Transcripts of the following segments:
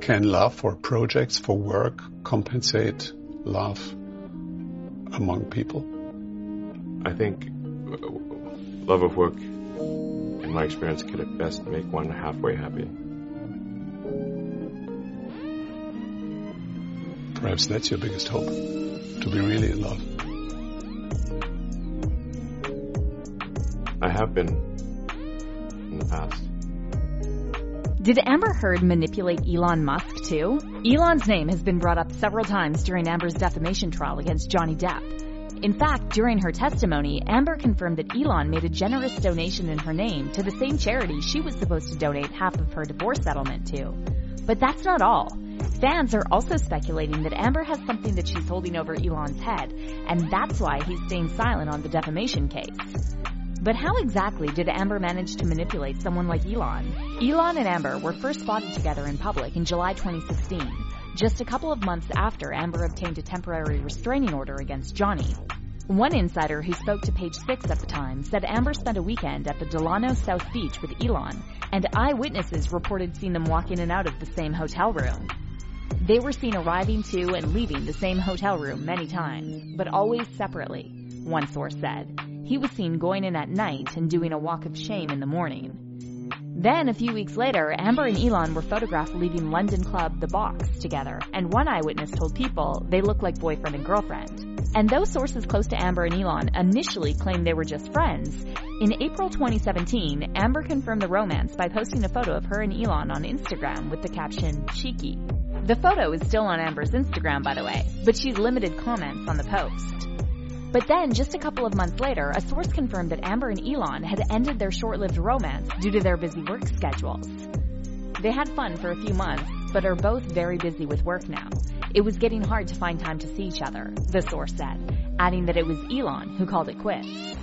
Can love for projects, for work, compensate love among people? I think love of work, in my experience, can at best make one halfway happy. Perhaps that's your biggest hope, to be really in love. I have been in the past. Did Amber Heard manipulate Elon Musk too? Elon's name has been brought up several times during Amber's defamation trial against Johnny Depp. In fact, during her testimony, Amber confirmed that Elon made a generous donation in her name to the same charity she was supposed to donate half of her divorce settlement to. But that's not all. Fans are also speculating that Amber has something that she's holding over Elon's head, and that's why he's staying silent on the defamation case. But how exactly did Amber manage to manipulate someone like Elon? Elon and Amber were first spotted together in public in July 2016, just a couple of months after Amber obtained a temporary restraining order against Johnny. One insider who spoke to page 6 at the time said Amber spent a weekend at the Delano South Beach with Elon, and eyewitnesses reported seeing them walk in and out of the same hotel room. They were seen arriving to and leaving the same hotel room many times, but always separately, one source said. He was seen going in at night and doing a walk of shame in the morning. Then, a few weeks later, Amber and Elon were photographed leaving London club The Box together, and one eyewitness told people they looked like boyfriend and girlfriend. And though sources close to Amber and Elon initially claimed they were just friends, in April 2017, Amber confirmed the romance by posting a photo of her and Elon on Instagram with the caption, cheeky. The photo is still on Amber's Instagram, by the way, but she's limited comments on the post. But then, just a couple of months later, a source confirmed that Amber and Elon had ended their short-lived romance due to their busy work schedules. They had fun for a few months, but are both very busy with work now. It was getting hard to find time to see each other, the source said, adding that it was Elon who called it quits.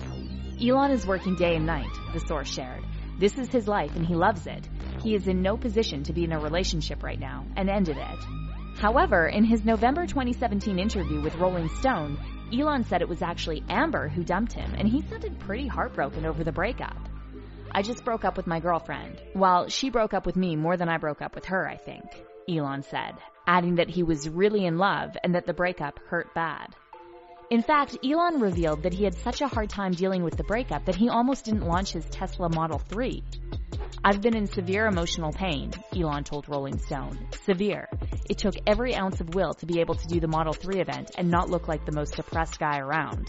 Elon is working day and night, the source shared. This is his life and he loves it. He is in no position to be in a relationship right now and ended it. However, in his November 2017 interview with Rolling Stone, Elon said it was actually Amber who dumped him, and he sounded pretty heartbroken over the breakup. I just broke up with my girlfriend. Well, she broke up with me more than I broke up with her, I think, Elon said, adding that he was really in love and that the breakup hurt bad. In fact, Elon revealed that he had such a hard time dealing with the breakup that he almost didn't launch his Tesla Model 3. I've been in severe emotional pain, Elon told Rolling Stone. Severe. It took every ounce of will to be able to do the Model 3 event and not look like the most depressed guy around.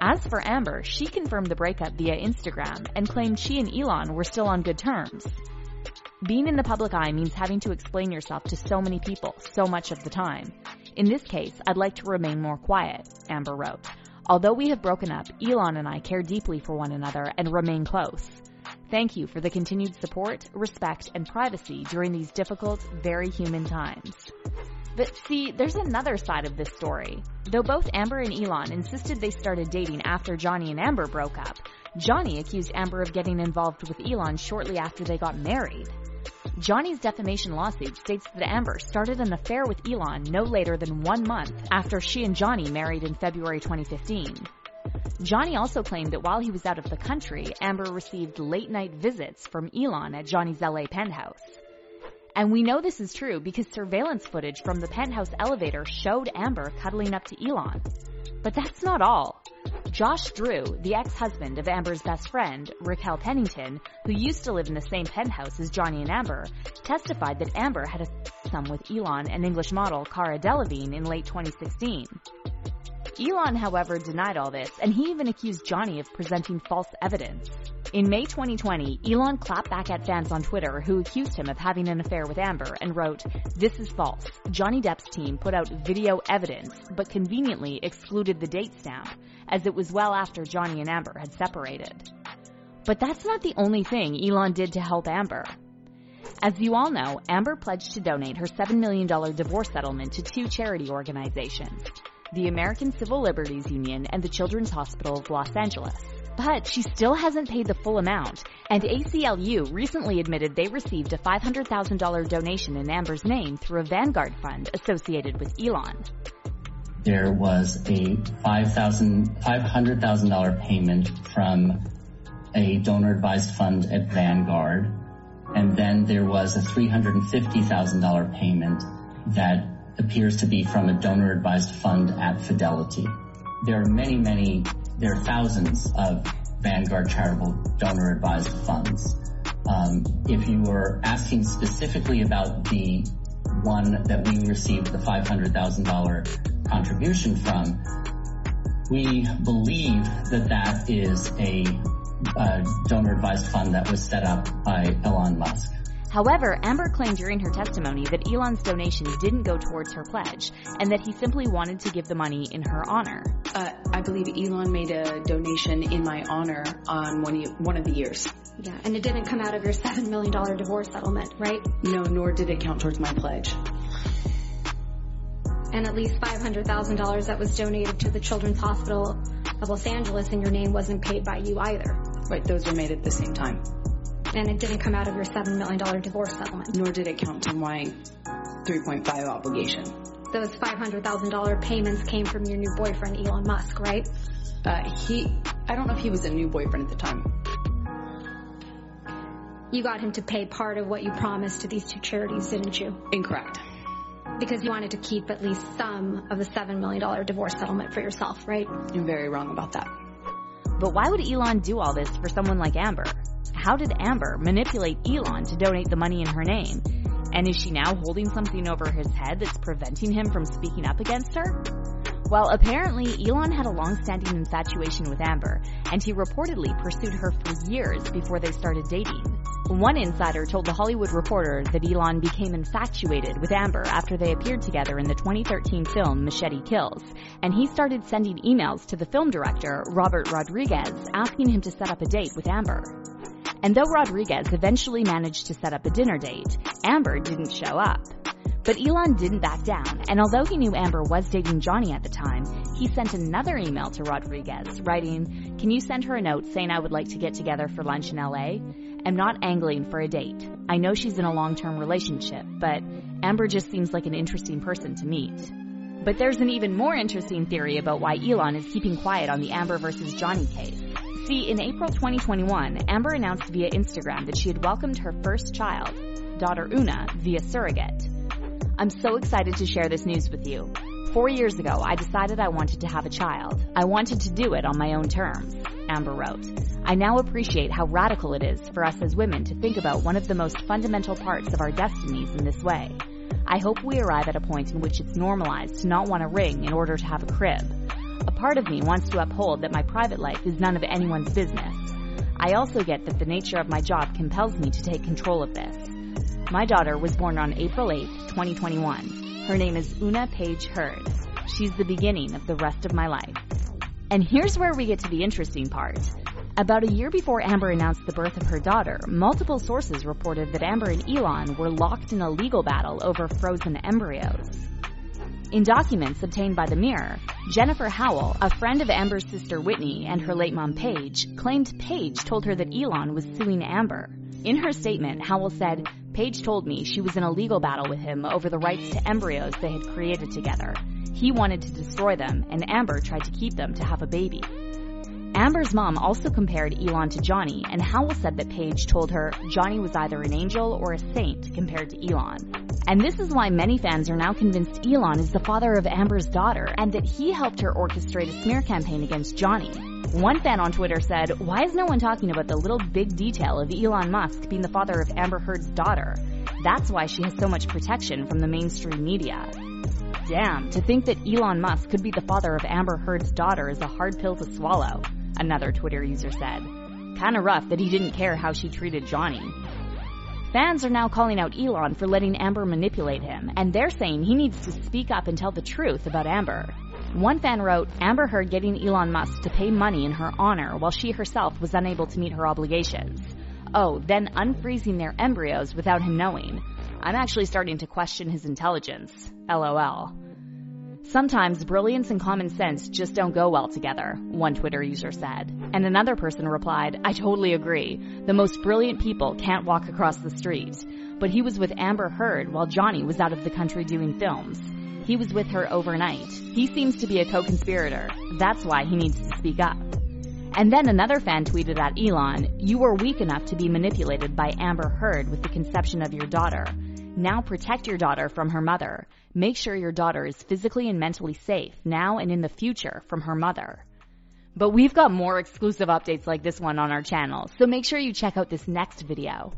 As for Amber, she confirmed the breakup via Instagram and claimed she and Elon were still on good terms. Being in the public eye means having to explain yourself to so many people so much of the time. In this case, I'd like to remain more quiet, Amber wrote. Although we have broken up, Elon and I care deeply for one another and remain close. Thank you for the continued support, respect, and privacy during these difficult, very human times. But see, there's another side of this story. Though both Amber and Elon insisted they started dating after Johnny and Amber broke up, Johnny accused Amber of getting involved with Elon shortly after they got married. Johnny's defamation lawsuit states that Amber started an affair with Elon no later than one month after she and Johnny married in February 2015. Johnny also claimed that while he was out of the country, Amber received late night visits from Elon at Johnny's LA penthouse. And we know this is true because surveillance footage from the penthouse elevator showed Amber cuddling up to Elon. But that's not all. Josh Drew, the ex-husband of Amber's best friend, Raquel Pennington, who used to live in the same penthouse as Johnny and Amber, testified that Amber had a son with Elon and English model Cara Delevingne in late 2016. Elon, however, denied all this, and he even accused Johnny of presenting false evidence. In May 2020, Elon clapped back at fans on Twitter who accused him of having an affair with Amber and wrote, This is false. Johnny Depp's team put out video evidence, but conveniently excluded the date stamp, as it was well after Johnny and Amber had separated. But that's not the only thing Elon did to help Amber. As you all know, Amber pledged to donate her $7 million divorce settlement to two charity organizations the American Civil Liberties Union, and the Children's Hospital of Los Angeles. But she still hasn't paid the full amount, and ACLU recently admitted they received a $500,000 donation in Amber's name through a Vanguard fund associated with Elon. There was a $500,000 payment from a donor advised fund at Vanguard And then there was a $350,000 payment that appears to be from a donor advised fund at Fidelity. There are many, many, there are thousands of Vanguard charitable donor advised funds. Um, if you were asking specifically about the one that we received the $500,000 contribution from, we believe that that is a, a donor advised fund that was set up by Elon Musk. However, Amber claimed during her testimony that Elon's donation didn't go towards her pledge and that he simply wanted to give the money in her honor. Uh, I believe Elon made a donation in my honor on one, one of the years. Yeah, and it didn't come out of your $7 million divorce settlement, right? No, nor did it count towards my pledge. And at least $500,000 that was donated to the Children's Hospital of Los Angeles in your name wasn't paid by you either. Right, those were made at the same time and it didn't come out of your $7 million divorce settlement. Nor did it count to my 3.5 obligation. Those $500,000 payments came from your new boyfriend, Elon Musk, right? Uh, he, I don't know if he was a new boyfriend at the time. You got him to pay part of what you promised to these two charities, didn't you? Incorrect. Because you wanted to keep at least some of the $7 million divorce settlement for yourself, right? You're very wrong about that. But why would Elon do all this for someone like Amber? How did Amber manipulate Elon to donate the money in her name? And is she now holding something over his head that's preventing him from speaking up against her? Well, apparently Elon had a long-standing infatuation with Amber, and he reportedly pursued her for years before they started dating. One insider told The Hollywood Reporter that Elon became infatuated with Amber after they appeared together in the 2013 film Machete Kills, and he started sending emails to the film director, Robert Rodriguez, asking him to set up a date with Amber. And though Rodriguez eventually managed to set up a dinner date, Amber didn't show up. But Elon didn't back down, and although he knew Amber was dating Johnny at the time, he sent another email to Rodriguez, writing, Can you send her a note saying I would like to get together for lunch in LA? I'm not angling for a date. I know she's in a long-term relationship, but Amber just seems like an interesting person to meet. But there's an even more interesting theory about why Elon is keeping quiet on the Amber versus Johnny case. See, in April 2021, Amber announced via Instagram that she had welcomed her first child, daughter Oonagh, via surrogate. I'm so excited to share this news with you. Four years ago, I decided I wanted to have a child. I wanted to do it on my own terms, Amber wrote. I now appreciate how radical it is for us as women to think about one of the most fundamental parts of our destinies in this way. I hope we arrive at a point in which it's normalized to not want a ring in order to have a crib. A part of me wants to uphold that my private life is none of anyone's business. I also get that the nature of my job compels me to take control of this. My daughter was born on April 8, 2021. Her name is Oonagh Paige Heard. She's the beginning of the rest of my life. And here's where we get to the interesting part. About a year before Amber announced the birth of her daughter, multiple sources reported that Amber and Elon were locked in a legal battle over frozen embryos. In documents obtained by the Mirror, Jennifer Howell, a friend of Amber's sister Whitney and her late mom Paige, claimed Paige told her that Elon was suing Amber. In her statement, Howell said, Paige told me she was in a legal battle with him over the rights to embryos they had created together. He wanted to destroy them, and Amber tried to keep them to have a baby. Amber's mom also compared Elon to Johnny, and Howell said that Paige told her Johnny was either an angel or a saint compared to Elon. And this is why many fans are now convinced Elon is the father of Amber's daughter and that he helped her orchestrate a smear campaign against Johnny. One fan on Twitter said, why is no one talking about the little big detail of Elon Musk being the father of Amber Heard's daughter? That's why she has so much protection from the mainstream media. Damn, to think that Elon Musk could be the father of Amber Heard's daughter is a hard pill to swallow another Twitter user said. Kinda rough that he didn't care how she treated Johnny. Fans are now calling out Elon for letting Amber manipulate him, and they're saying he needs to speak up and tell the truth about Amber. One fan wrote, Amber Heard getting Elon Musk to pay money in her honor while she herself was unable to meet her obligations. Oh, then unfreezing their embryos without him knowing. I'm actually starting to question his intelligence. LOL. Sometimes brilliance and common sense just don't go well together, one Twitter user said. And another person replied, I totally agree. The most brilliant people can't walk across the street. But he was with Amber Heard while Johnny was out of the country doing films. He was with her overnight. He seems to be a co-conspirator. That's why he needs to speak up. And then another fan tweeted at Elon, You were weak enough to be manipulated by Amber Heard with the conception of your daughter. Now protect your daughter from her mother. Make sure your daughter is physically and mentally safe now and in the future from her mother. But we've got more exclusive updates like this one on our channel, so make sure you check out this next video.